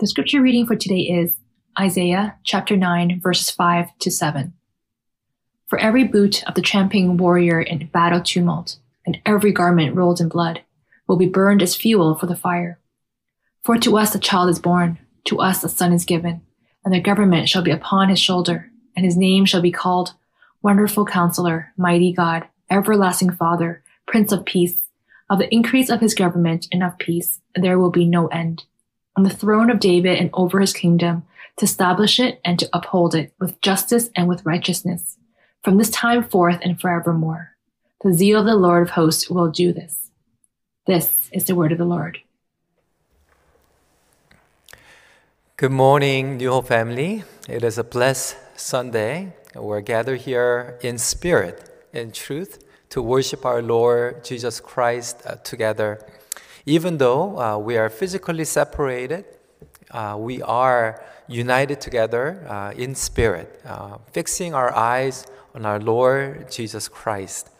The scripture reading for today is Isaiah chapter 9, verses 5 to 7. For every boot of the tramping warrior in battle tumult, and every garment rolled in blood, will be burned as fuel for the fire. For to us a child is born, to us a son is given, and the government shall be upon his shoulder, and his name shall be called Wonderful Counselor, Mighty God, Everlasting Father, Prince of Peace. Of the increase of his government and of peace, there will be no end. On the throne of David and over his kingdom, to establish it and to uphold it with justice and with righteousness from this time forth and forevermore. The zeal of the Lord of hosts will do this. This is the word of the Lord. Good morning, New Hope family. It is a blessed Sunday. We're gathered here in spirit, in truth, to worship our Lord Jesus Christ uh, together. Even though uh, we are physically separated, uh, we are united together uh, in spirit, uh, fixing our eyes on our Lord Jesus Christ.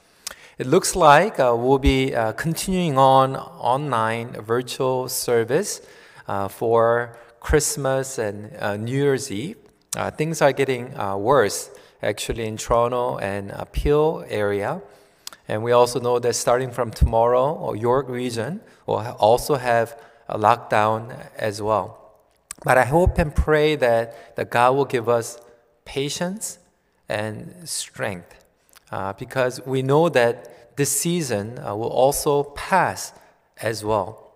It looks like uh, we'll be uh, continuing on online virtual service uh, for Christmas and uh, New Year's Eve. Uh, things are getting uh, worse actually in Toronto and Peel area. And we also know that starting from tomorrow, or York region will also have a lockdown as well. But I hope and pray that, that God will give us patience and strength uh, because we know that this season uh, will also pass as well.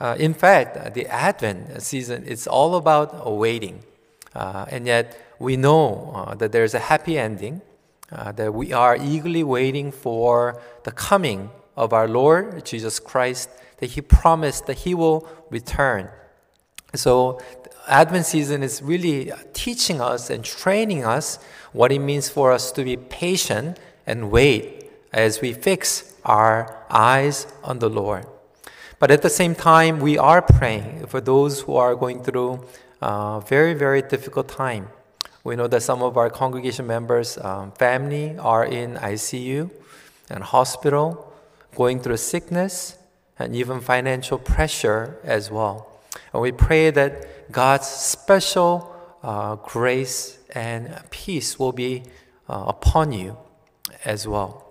Uh, in fact, the Advent season is all about waiting. Uh, and yet, we know uh, that there's a happy ending, uh, that we are eagerly waiting for the coming of our Lord Jesus Christ, that He promised that He will return. So, Advent season is really teaching us and training us what it means for us to be patient and wait as we fix our eyes on the Lord. But at the same time, we are praying for those who are going through a very, very difficult time. We know that some of our congregation members' um, family are in ICU and hospital, going through sickness and even financial pressure as well. And we pray that God's special uh, grace and peace will be uh, upon you as well.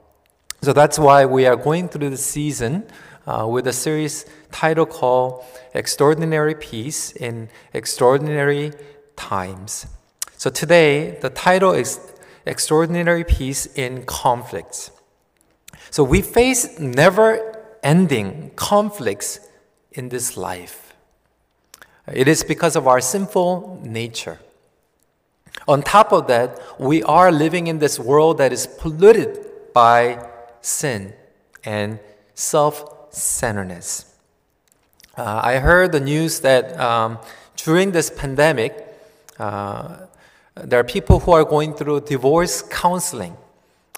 So that's why we are going through the season uh, with a series title called Extraordinary Peace in Extraordinary Times. So today, the title is Extraordinary Peace in Conflicts. So we face never ending conflicts in this life. It is because of our sinful nature. On top of that, we are living in this world that is polluted by sin and self centeredness. Uh, I heard the news that um, during this pandemic, uh, there are people who are going through divorce counseling.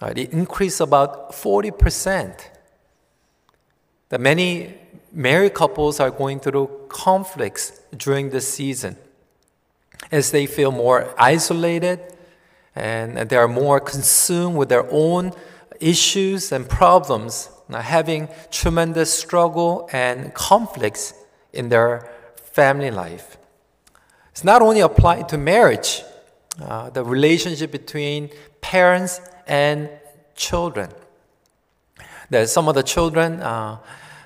Uh, it increased about 40%. That many married couples are going through conflicts during this season as they feel more isolated and they are more consumed with their own issues and problems, having tremendous struggle and conflicts in their family life. It's not only applied to marriage, uh, the relationship between parents and children. That some of the children uh,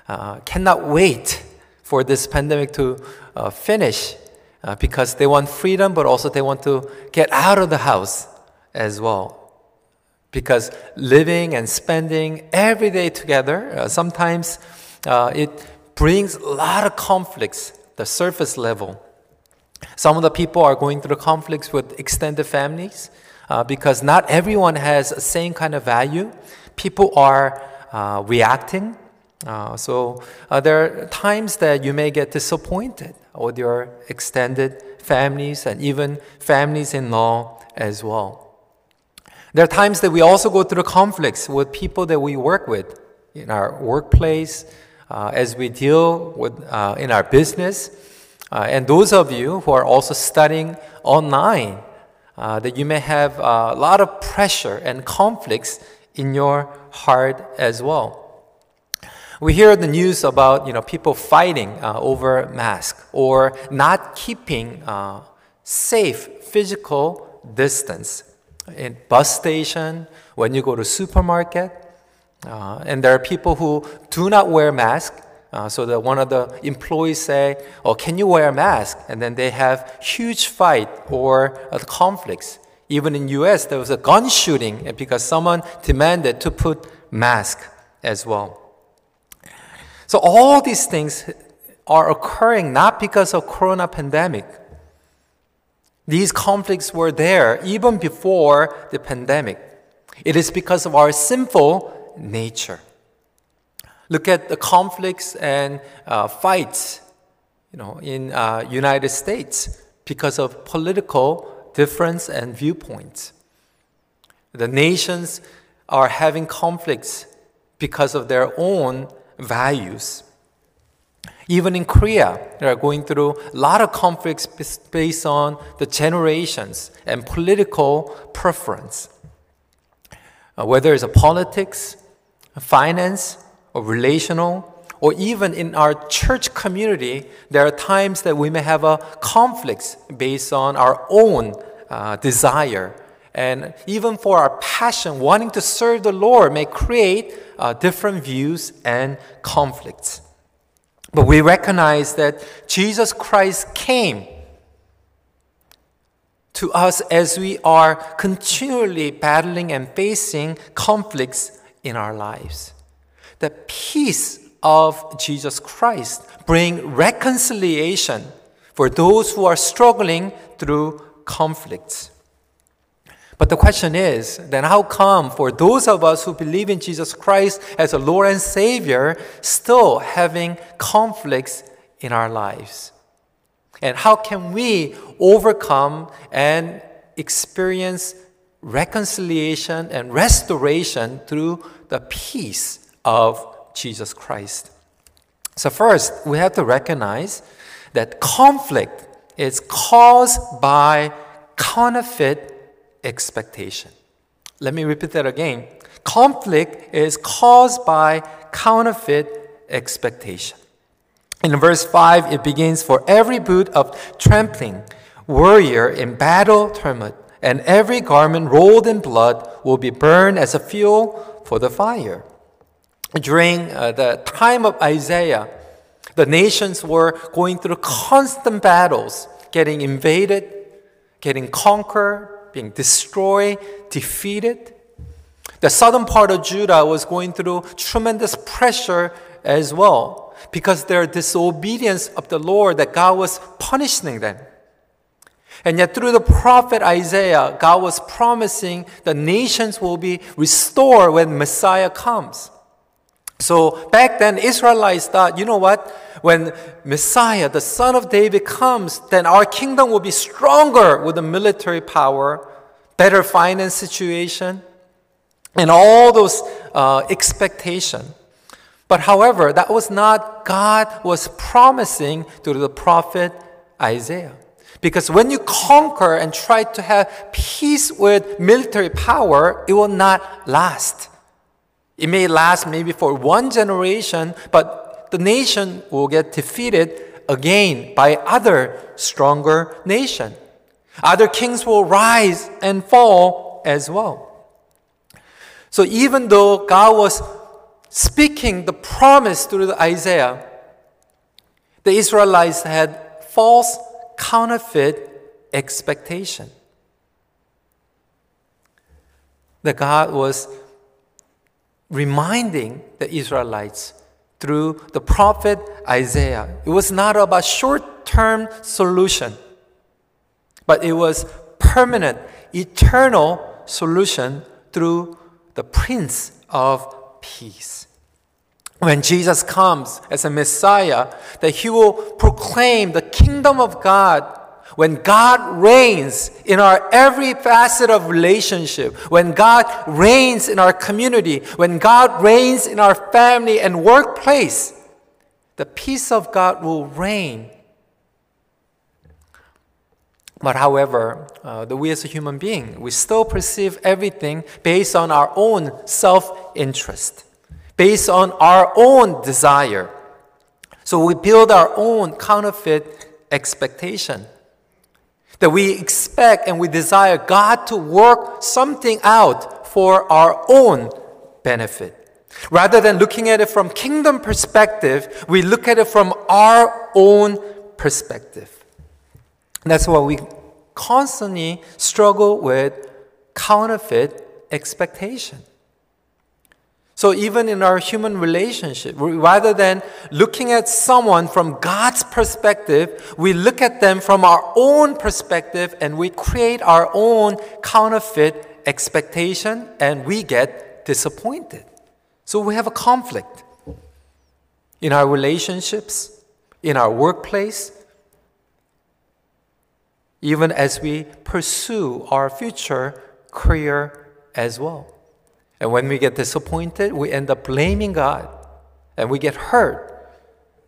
uh, cannot wait for this pandemic to uh, finish uh, because they want freedom, but also they want to get out of the house as well. Because living and spending every day together, sometimes it brings a lot of conflicts, the surface level. Some of the people are going through conflicts with extended families uh, because not everyone has the same kind of value. People are uh, reacting uh, so uh, there are times that you may get disappointed with your extended families and even families in law as well. There are times that we also go through conflicts with people that we work with in our workplace, uh, as we deal with uh, in our business, uh, and those of you who are also studying online, uh, that you may have a lot of pressure and conflicts in your heart as well. We hear the news about you know people fighting uh, over mask or not keeping uh, safe physical distance in bus station when you go to supermarket, uh, and there are people who do not wear mask. Uh, so that one of the employees say, "Oh, can you wear a mask?" And then they have huge fight or uh, conflicts. Even in U.S., there was a gun shooting because someone demanded to put mask as well. So all these things are occurring not because of corona pandemic. These conflicts were there even before the pandemic. It is because of our sinful nature. Look at the conflicts and uh, fights, you know, in uh, United States because of political difference and viewpoints. The nations are having conflicts because of their own values. Even in Korea, they are going through a lot of conflicts based on the generations and political preference. Uh, whether it's a politics, finance, or relational, or even in our church community, there are times that we may have a conflicts based on our own uh, desire. And even for our passion, wanting to serve the Lord may create uh, different views and conflicts. But we recognize that Jesus Christ came to us as we are continually battling and facing conflicts in our lives. The peace of Jesus Christ bring reconciliation for those who are struggling through conflicts. But the question is then how come for those of us who believe in Jesus Christ as a Lord and Savior still having conflicts in our lives? And how can we overcome and experience reconciliation and restoration through the peace of Jesus Christ? So, first, we have to recognize that conflict is caused by counterfeit expectation. Let me repeat that again. Conflict is caused by counterfeit expectation. In verse 5, it begins For every boot of trampling, warrior in battle tournament, and every garment rolled in blood will be burned as a fuel for the fire. During uh, the time of Isaiah, the nations were going through constant battles, getting invaded, getting conquered, being destroyed, defeated. The southern part of Judah was going through tremendous pressure as well because their disobedience of the Lord that God was punishing them. And yet, through the prophet Isaiah, God was promising the nations will be restored when Messiah comes. So back then, Israelites thought, you know what? When Messiah, the son of David, comes, then our kingdom will be stronger with the military power, better finance situation, and all those uh, expectation. But however, that was not God was promising through the prophet Isaiah. Because when you conquer and try to have peace with military power, it will not last. It may last maybe for one generation, but the nation will get defeated again by other stronger nation. Other kings will rise and fall as well. So even though God was speaking the promise through Isaiah, the Israelites had false counterfeit expectation. That God was reminding the Israelites through the prophet Isaiah. It was not about short-term solution, but it was permanent, eternal solution through the Prince of Peace. When Jesus comes as a Messiah, that he will proclaim the kingdom of God when God reigns in our every facet of relationship, when God reigns in our community, when God reigns in our family and workplace, the peace of God will reign. But however, uh, we as a human being, we still perceive everything based on our own self interest, based on our own desire. So we build our own counterfeit expectation. That we expect and we desire God to work something out for our own benefit. Rather than looking at it from kingdom perspective, we look at it from our own perspective. That's why we constantly struggle with counterfeit expectation. So even in our human relationship, rather than looking at someone from God's perspective, we look at them from our own perspective and we create our own counterfeit expectation and we get disappointed. So we have a conflict in our relationships, in our workplace, even as we pursue our future career as well. And when we get disappointed, we end up blaming God and we get hurt,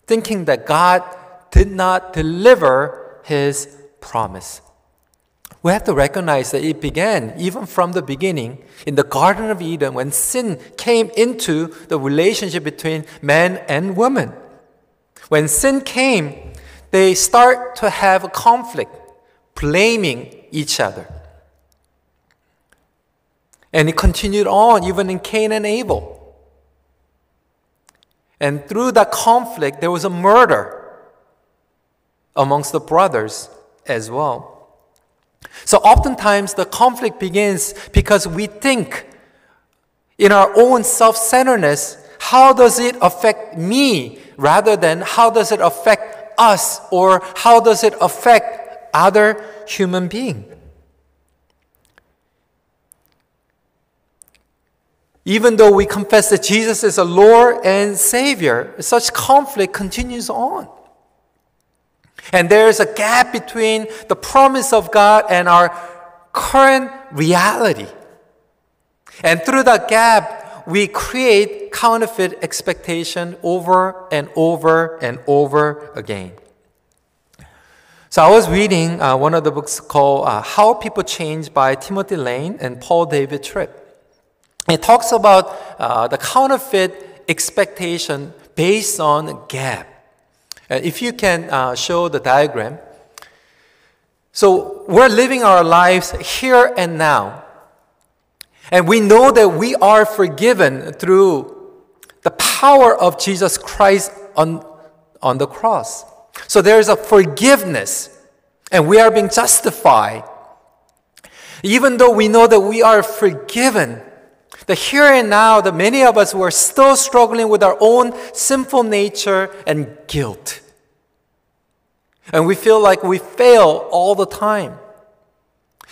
thinking that God did not deliver his promise. We have to recognize that it began even from the beginning in the Garden of Eden when sin came into the relationship between man and woman. When sin came, they start to have a conflict, blaming each other. And it continued on even in Cain and Abel. And through that conflict, there was a murder amongst the brothers as well. So oftentimes the conflict begins because we think in our own self centeredness, how does it affect me rather than how does it affect us or how does it affect other human beings? Even though we confess that Jesus is a Lord and Savior, such conflict continues on. And there's a gap between the promise of God and our current reality. And through that gap, we create counterfeit expectation over and over and over again. So I was reading uh, one of the books called uh, How People Change by Timothy Lane and Paul David Tripp. It talks about uh, the counterfeit expectation based on gap. Uh, if you can uh, show the diagram. So we're living our lives here and now. And we know that we are forgiven through the power of Jesus Christ on, on the cross. So there is a forgiveness, and we are being justified. Even though we know that we are forgiven, the here and now, that many of us were still struggling with our own sinful nature and guilt. And we feel like we fail all the time.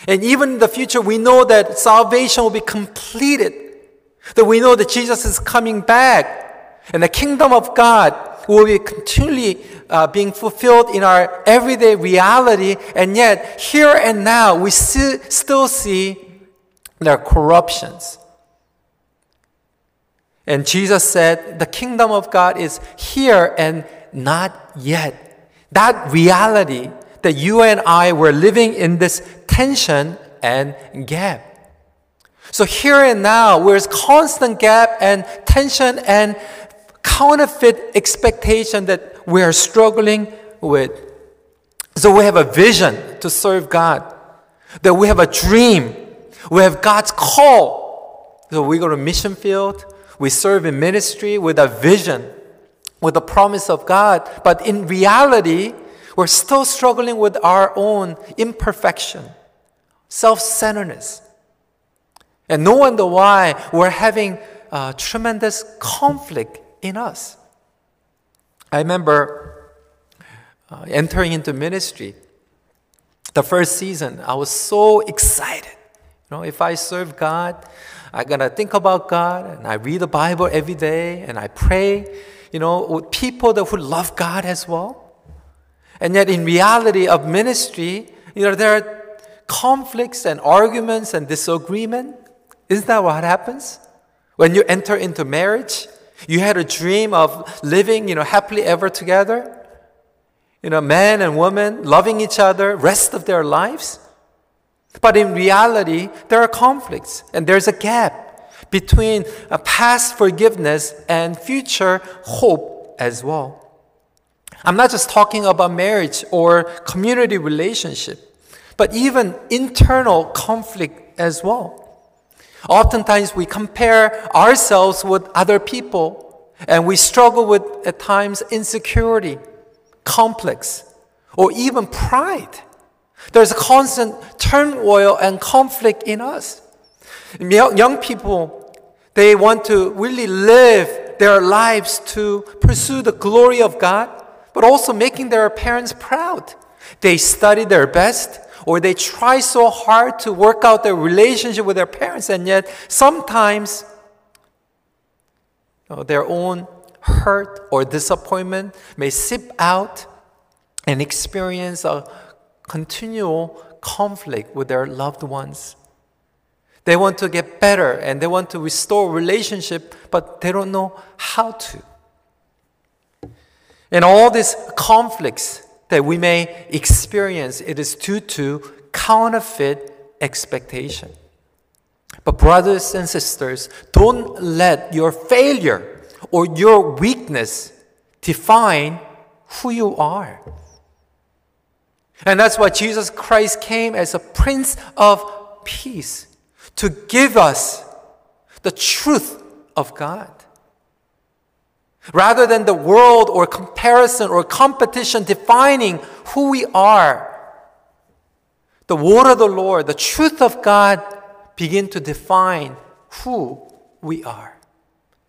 And even in the future, we know that salvation will be completed. That we know that Jesus is coming back. And the kingdom of God will be continually uh, being fulfilled in our everyday reality. And yet, here and now, we see, still see their corruptions. And Jesus said, The kingdom of God is here and not yet. That reality that you and I were living in this tension and gap. So here and now, there's constant gap and tension and counterfeit expectation that we are struggling with. So we have a vision to serve God, that we have a dream, we have God's call. So we go to mission field, we serve in ministry with a vision, with the promise of God. But in reality, we're still struggling with our own imperfection, self centeredness. And no wonder why we're having a tremendous conflict in us. I remember uh, entering into ministry. The first season, I was so excited. You know, if I serve God, I'm going to think about God and I read the Bible every day and I pray, you know, with people that would love God as well. And yet, in reality of ministry, you know, there are conflicts and arguments and disagreement. Isn't that what happens? When you enter into marriage, you had a dream of living, you know, happily ever together. You know, man and woman loving each other rest of their lives. But in reality, there are conflicts and there's a gap between a past forgiveness and future hope as well. I'm not just talking about marriage or community relationship, but even internal conflict as well. Oftentimes we compare ourselves with other people and we struggle with at times insecurity, complex, or even pride. There's a constant turmoil and conflict in us. Young people, they want to really live their lives to pursue the glory of God, but also making their parents proud. They study their best, or they try so hard to work out their relationship with their parents, and yet sometimes you know, their own hurt or disappointment may seep out and experience a continual conflict with their loved ones. They want to get better and they want to restore relationship, but they don't know how to. And all these conflicts that we may experience, it is due to counterfeit expectation. But brothers and sisters, don't let your failure or your weakness define who you are. And that's why Jesus Christ came as a Prince of Peace to give us the truth of God. Rather than the world or comparison or competition defining who we are, the word of the Lord, the truth of God begin to define who we are.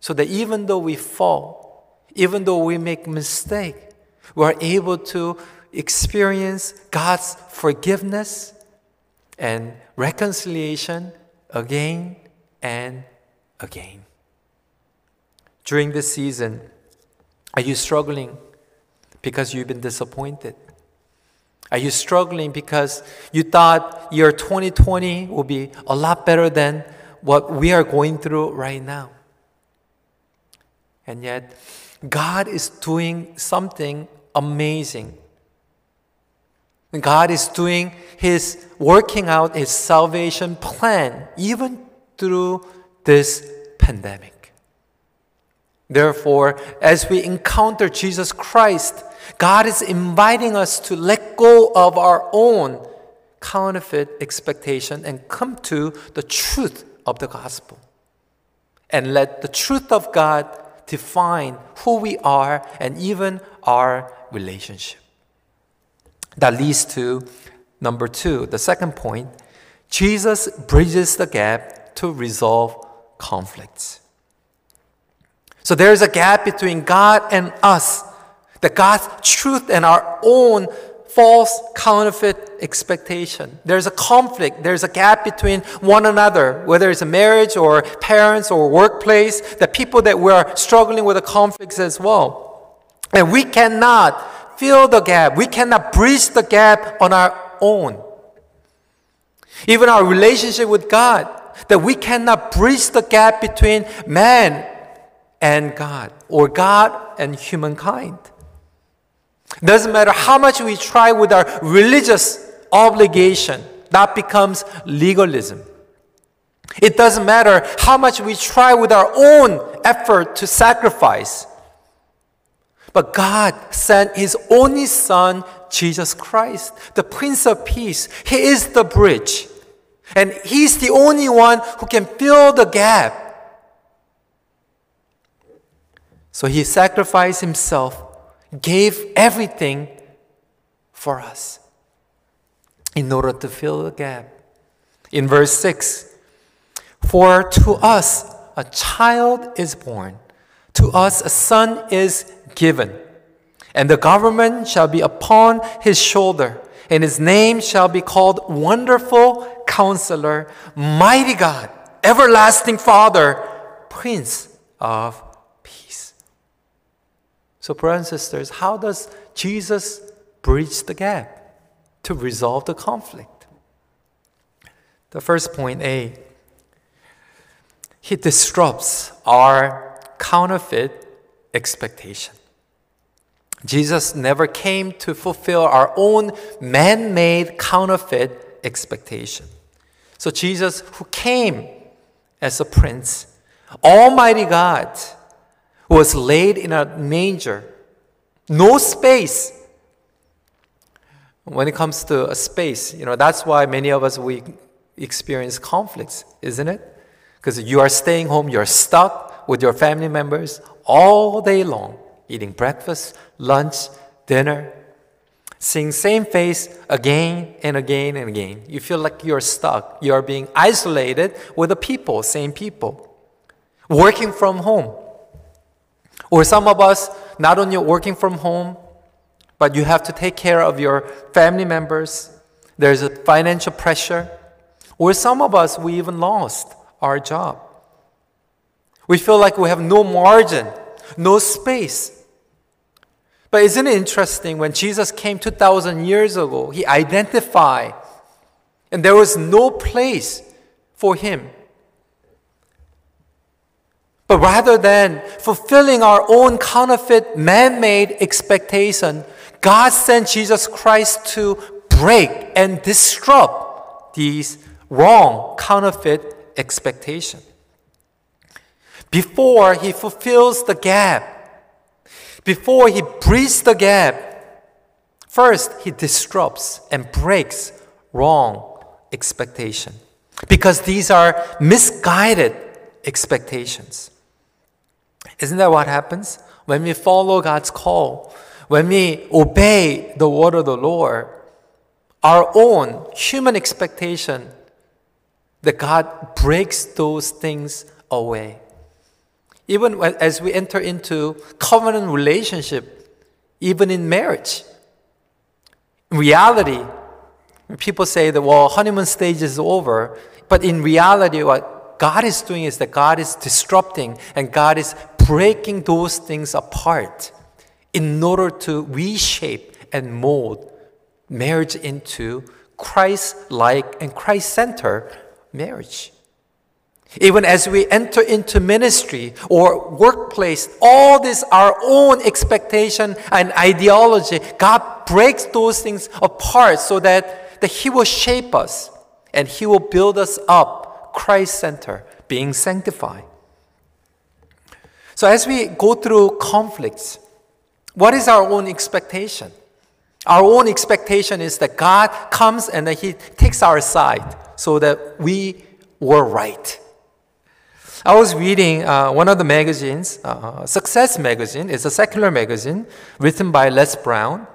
So that even though we fall, even though we make mistake, we are able to experience God's forgiveness and reconciliation again and again. During this season, are you struggling because you've been disappointed? Are you struggling because you thought year 2020 will be a lot better than what we are going through right now? And yet, God is doing something amazing God is doing His working out His salvation plan even through this pandemic. Therefore, as we encounter Jesus Christ, God is inviting us to let go of our own counterfeit expectation and come to the truth of the gospel. And let the truth of God define who we are and even our relationship. That leads to number two, the second point Jesus bridges the gap to resolve conflicts. So there's a gap between God and us, the God's truth and our own false counterfeit expectation. There's a conflict, there's a gap between one another, whether it's a marriage or parents or workplace, the people that we're struggling with the conflicts as well. And we cannot fill the gap. We cannot bridge the gap on our own. Even our relationship with God, that we cannot bridge the gap between man and God, or God and humankind. Doesn't matter how much we try with our religious obligation, that becomes legalism. It doesn't matter how much we try with our own effort to sacrifice. But God sent His only Son, Jesus Christ, the Prince of Peace. He is the bridge. And He's the only one who can fill the gap. So He sacrificed Himself, gave everything for us in order to fill the gap. In verse 6, for to us a child is born, to us a son is given. And the government shall be upon his shoulder, and his name shall be called Wonderful Counselor, Mighty God, Everlasting Father, Prince of Peace. So, brothers and sisters, how does Jesus bridge the gap to resolve the conflict? The first point A, he disrupts our counterfeit expectation. Jesus never came to fulfill our own man made counterfeit expectation. So, Jesus, who came as a prince. Almighty God was laid in a manger. No space. When it comes to a space, you know, that's why many of us we experience conflicts, isn't it? Because you are staying home, you're stuck with your family members all day long, eating breakfast, lunch, dinner, seeing same face again and again and again. You feel like you're stuck. You are being isolated with the people, same people. Working from home. Or some of us, not only working from home, but you have to take care of your family members. There's a financial pressure. Or some of us, we even lost our job. We feel like we have no margin, no space. But isn't it interesting when Jesus came 2,000 years ago, he identified, and there was no place for him. But rather than fulfilling our own counterfeit, man made expectation, God sent Jesus Christ to break and disrupt these wrong counterfeit expectation. Before he fulfills the gap, before he bridges the gap, first he disrupts and breaks wrong expectation. Because these are misguided expectations. Isn't that what happens? When we follow God's call, when we obey the word of the Lord, our own human expectation that God breaks those things away. Even as we enter into covenant relationship, even in marriage. In reality, people say that, well, honeymoon stage is over, but in reality, what God is doing is that God is disrupting and God is breaking those things apart in order to reshape and mold marriage into Christ like and Christ centered marriage. Even as we enter into ministry or workplace, all this our own expectation and ideology, God breaks those things apart so that, that He will shape us and He will build us up, Christ center, being sanctified. So as we go through conflicts, what is our own expectation? Our own expectation is that God comes and that He takes our side so that we were right. I was reading uh, one of the magazines, uh, Success Magazine. It's a secular magazine written by Les Brown.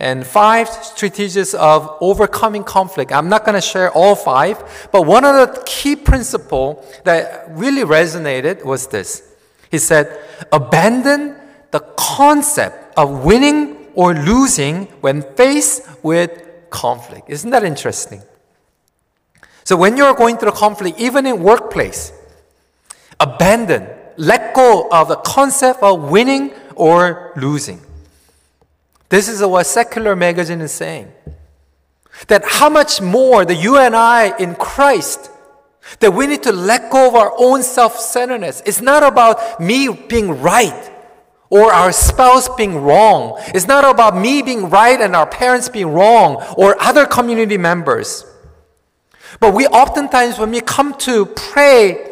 And five strategies of overcoming conflict. I'm not going to share all five, but one of the key principle that really resonated was this. He said, abandon the concept of winning or losing when faced with conflict. Isn't that interesting? So when you're going through a conflict, even in workplace, abandon, let go of the concept of winning or losing. This is what secular magazine is saying. That how much more that you and I in Christ, that we need to let go of our own self-centeredness. It's not about me being right or our spouse being wrong. It's not about me being right and our parents being wrong or other community members. But we oftentimes, when we come to pray,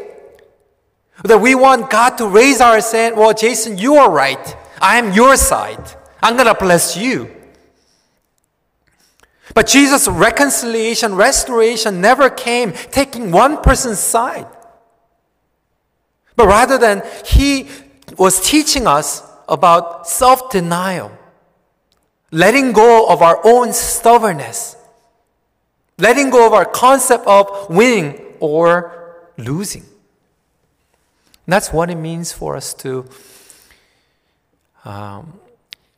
that we want God to raise our hand, well, Jason, you are right. I am your side. I'm going to bless you. But Jesus' reconciliation, restoration never came taking one person's side. But rather than he was teaching us about self denial, letting go of our own stubbornness, letting go of our concept of winning or losing. And that's what it means for us to um,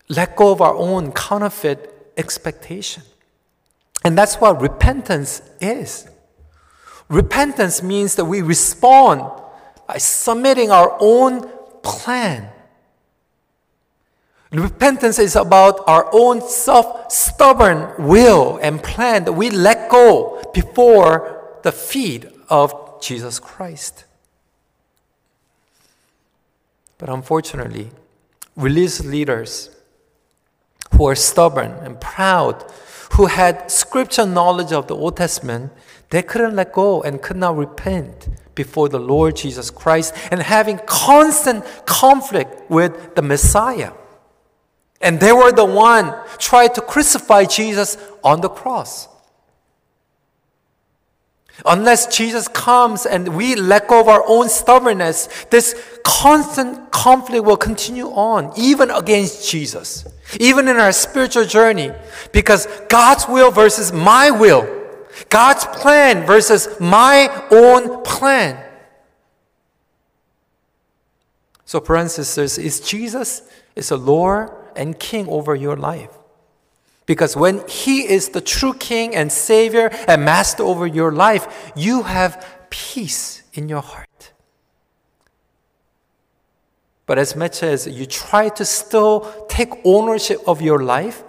let go of our own counterfeit expectation. And that's what repentance is. Repentance means that we respond by submitting our own plan. Repentance is about our own self stubborn will and plan that we let go before the feet of Jesus Christ. But unfortunately, religious leaders who are stubborn and proud, who had scripture knowledge of the Old Testament, they couldn't let go and could not repent before the Lord Jesus Christ and having constant conflict with the Messiah. And they were the one tried to crucify Jesus on the cross. Unless Jesus comes and we let go of our own stubbornness, this constant conflict will continue on, even against Jesus, even in our spiritual journey, because God's will versus my will, God's plan versus my own plan. So, brothers and sisters, is Jesus is a Lord and King over your life. Because when He is the true King and Savior and Master over your life, you have peace in your heart. But as much as you try to still take ownership of your life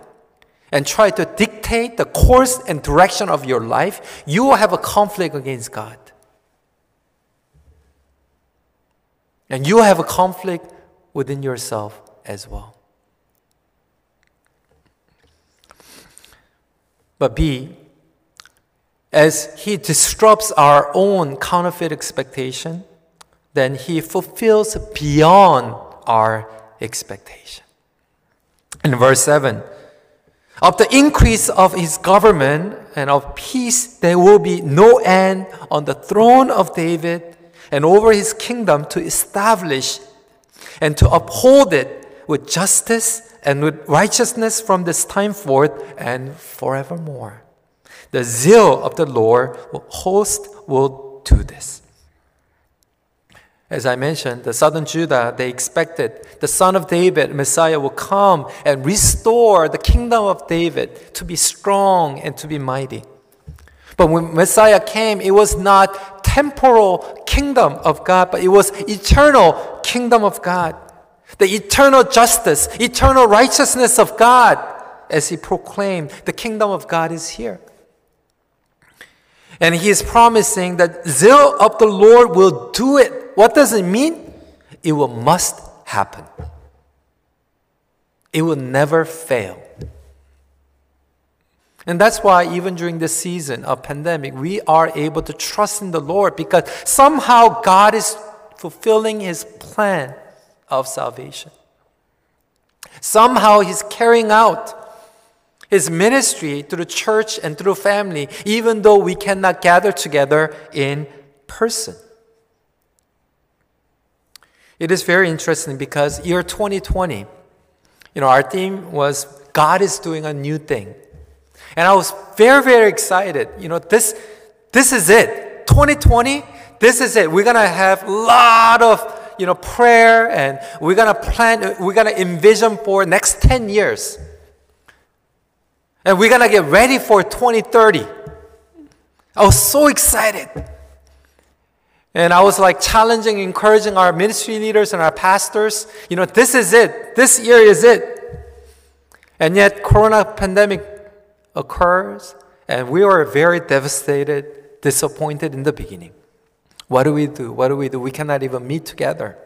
and try to dictate the course and direction of your life, you will have a conflict against God. And you will have a conflict within yourself as well. But B, as he disrupts our own counterfeit expectation, then he fulfills beyond our expectation. In verse 7, of the increase of his government and of peace, there will be no end on the throne of David and over his kingdom to establish and to uphold it with justice and with righteousness from this time forth and forevermore. The zeal of the Lord host will do this. As I mentioned, the southern Judah, they expected the son of David, Messiah, will come and restore the kingdom of David to be strong and to be mighty. But when Messiah came, it was not temporal kingdom of God, but it was eternal kingdom of God the eternal justice, eternal righteousness of God, as he proclaimed, the kingdom of God is here. And he is promising that zeal of the Lord will do it. What does it mean? It will must happen. It will never fail. And that's why, even during this season of pandemic, we are able to trust in the Lord because somehow God is fulfilling His plan of salvation. Somehow he's carrying out his ministry through church and through family, even though we cannot gather together in person. It is very interesting because year 2020, you know, our theme was God is doing a new thing. And I was very, very excited. You know, this, this is it. 2020, this is it. We're going to have a lot of you know, prayer and we're going to plan, we're going to envision for next 10 years. And we're going to get ready for 2030. I was so excited. And I was like challenging, encouraging our ministry leaders and our pastors, you know, this is it. This year is it. And yet corona pandemic occurs and we were very devastated, disappointed in the beginning. What do we do? What do we do? We cannot even meet together.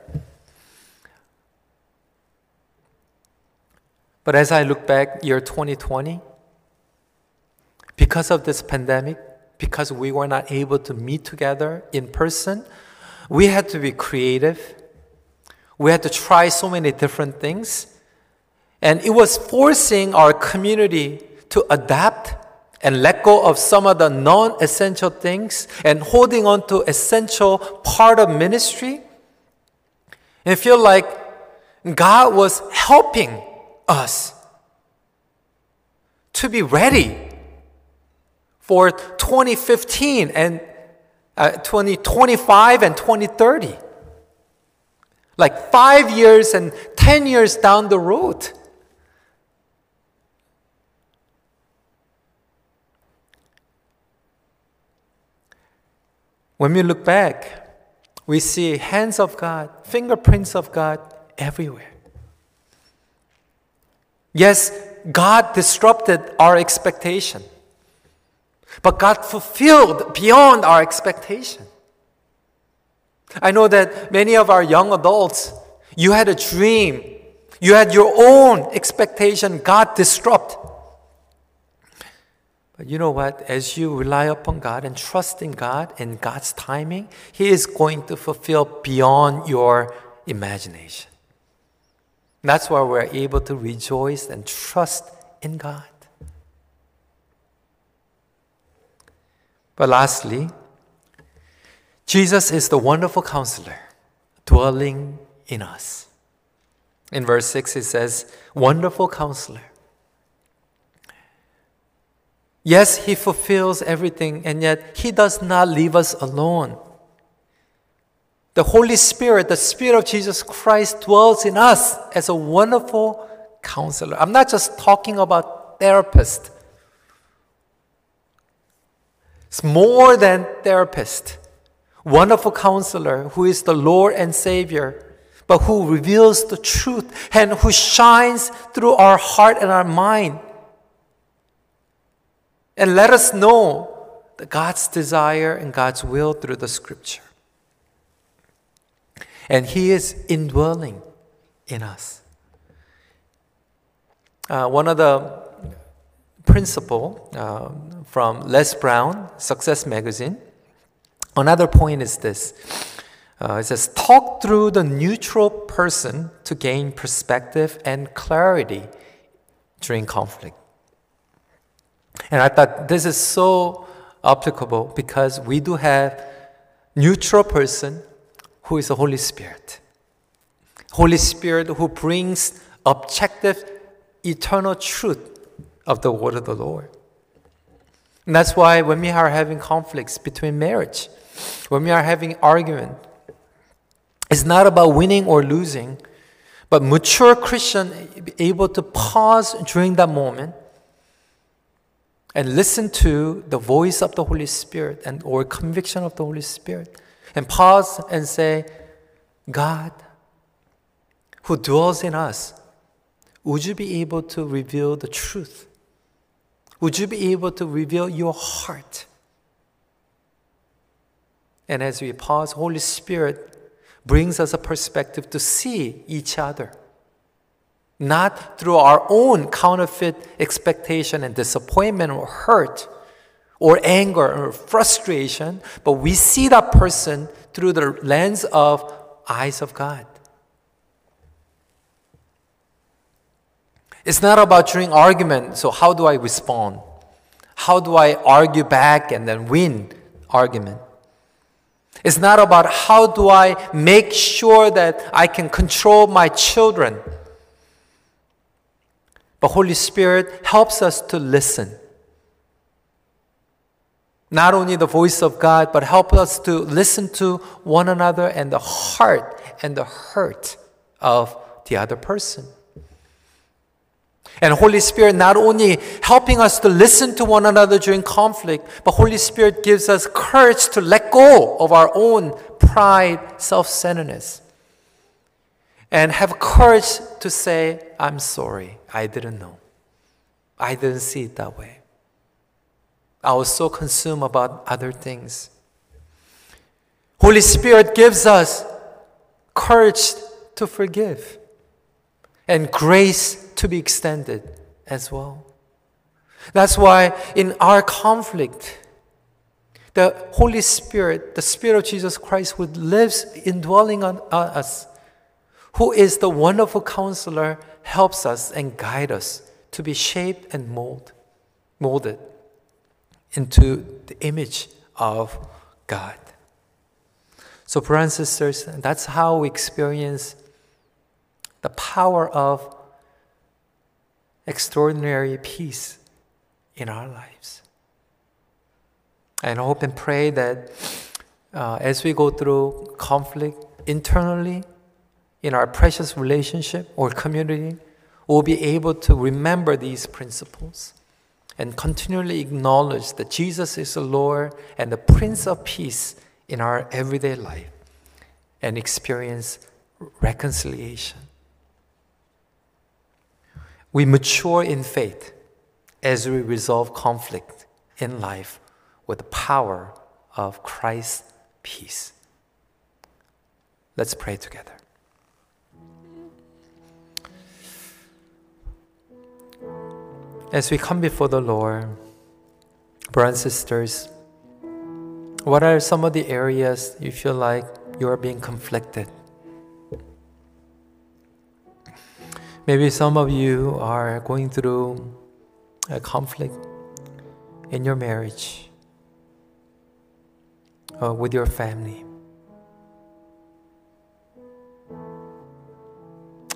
But as I look back, year 2020, because of this pandemic, because we were not able to meet together in person, we had to be creative. We had to try so many different things. And it was forcing our community to adapt and let go of some of the non essential things and holding on to essential part of ministry and feel like God was helping us to be ready for 2015 and uh, 2025 and 2030. Like five years and 10 years down the road. When we look back, we see hands of God, fingerprints of God everywhere. Yes, God disrupted our expectation, but God fulfilled beyond our expectation. I know that many of our young adults, you had a dream, you had your own expectation, God disrupted. But you know what? As you rely upon God and trust in God and God's timing, He is going to fulfill beyond your imagination. That's why we're able to rejoice and trust in God. But lastly, Jesus is the wonderful counselor dwelling in us. In verse 6, it says, Wonderful counselor. Yes, he fulfills everything, and yet he does not leave us alone. The Holy Spirit, the Spirit of Jesus Christ, dwells in us as a wonderful counselor. I'm not just talking about therapist. It's more than therapist. Wonderful counselor who is the Lord and Savior, but who reveals the truth and who shines through our heart and our mind. And let us know God's desire and God's will through the scripture. And He is indwelling in us. Uh, one of the principle uh, from Les Brown, Success Magazine, another point is this. Uh, it says, talk through the neutral person to gain perspective and clarity during conflict. And I thought this is so applicable because we do have neutral person who is the Holy Spirit. Holy Spirit who brings objective, eternal truth of the word of the Lord. And that's why when we are having conflicts between marriage, when we are having argument, it's not about winning or losing, but mature Christian able to pause during that moment and listen to the voice of the Holy Spirit and or conviction of the Holy Spirit and pause and say, God, who dwells in us, would you be able to reveal the truth? Would you be able to reveal your heart? And as we pause, Holy Spirit brings us a perspective to see each other. Not through our own counterfeit expectation and disappointment or hurt, or anger or frustration, but we see that person through the lens of eyes of God. It's not about during argument, so how do I respond? How do I argue back and then win argument? It's not about how do I make sure that I can control my children. But Holy Spirit helps us to listen not only the voice of God, but help us to listen to one another and the heart and the hurt of the other person. And Holy Spirit not only helping us to listen to one another during conflict, but Holy Spirit gives us courage to let go of our own pride, self-centeredness. And have courage to say, I'm sorry, I didn't know. I didn't see it that way. I was so consumed about other things. Holy Spirit gives us courage to forgive and grace to be extended as well. That's why in our conflict, the Holy Spirit, the Spirit of Jesus Christ, who lives indwelling on us, who is the wonderful counselor, helps us and guide us to be shaped and mold, molded into the image of God. So, brothers and sisters, that's how we experience the power of extraordinary peace in our lives. And I hope and pray that uh, as we go through conflict internally in our precious relationship or community, we'll be able to remember these principles and continually acknowledge that Jesus is the Lord and the Prince of Peace in our everyday life and experience reconciliation. We mature in faith as we resolve conflict in life with the power of Christ's peace. Let's pray together. As we come before the Lord, Brothers and sisters, what are some of the areas you feel like you are being conflicted? Maybe some of you are going through a conflict in your marriage or with your family.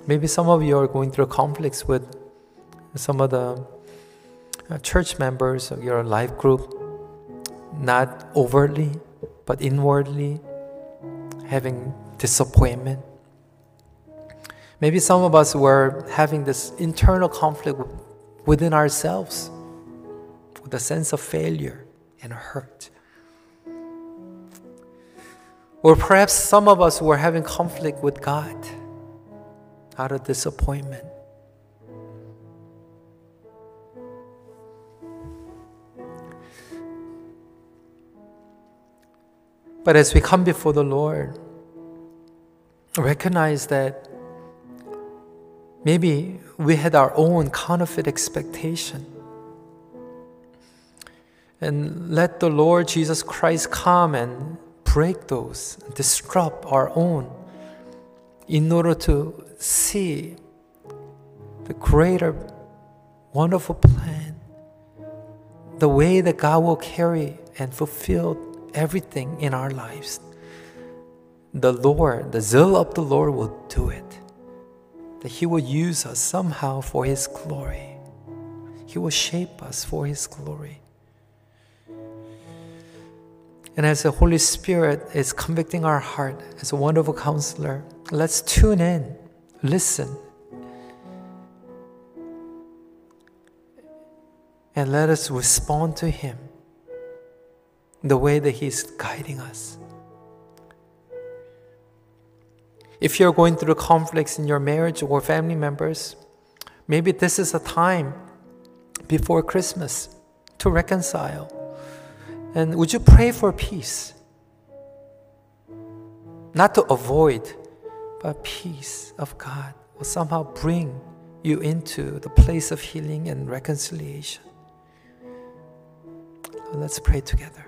Maybe some of you are going through conflicts with some of the uh, Uh, church members of your life group, not overtly, but inwardly having disappointment. Maybe some of us were having this internal conflict within ourselves with a sense of failure and hurt. Or perhaps some of us were having conflict with God out of disappointment. But as we come before the Lord, recognize that maybe we had our own counterfeit expectation. And let the Lord Jesus Christ come and break those, disrupt our own, in order to see the greater, wonderful plan, the way that God will carry and fulfill everything in our lives. The Lord, the zeal of the Lord will do it. That He will use us somehow for His glory. He will shape us for His glory. And as the Holy Spirit is convicting our heart as a wonderful counselor, let's tune in, listen, and let us respond to Him the way that He's guiding us. If you're going through conflicts in your marriage or family members, maybe this is a time before Christmas to reconcile. And would you pray for peace? Not to avoid, but peace of God will somehow bring you into the place of healing and reconciliation. Let's pray together.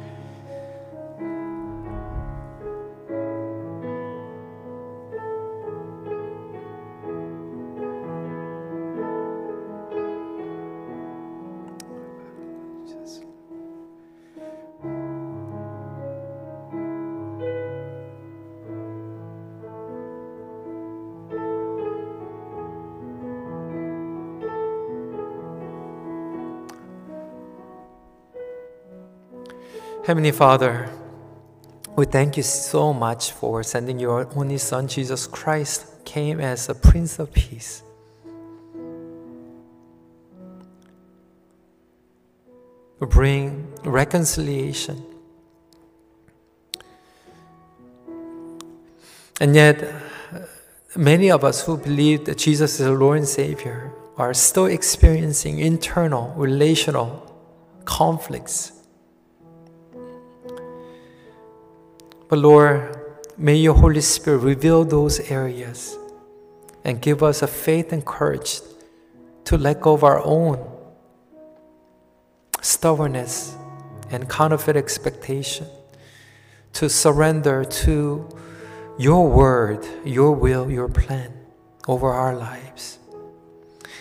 Heavenly Father, we thank you so much for sending your only Son, Jesus Christ, came as a Prince of Peace. Bring reconciliation. And yet, many of us who believe that Jesus is the Lord and Savior are still experiencing internal relational conflicts But Lord, may your Holy Spirit reveal those areas and give us a faith and courage to let go of our own stubbornness and counterfeit expectation, to surrender to your word, your will, your plan over our lives,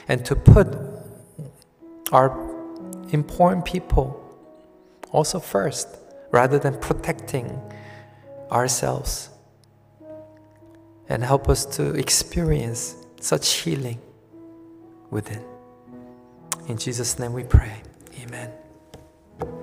and to put our important people also first rather than protecting ourselves and help us to experience such healing within. In Jesus' name we pray. Amen.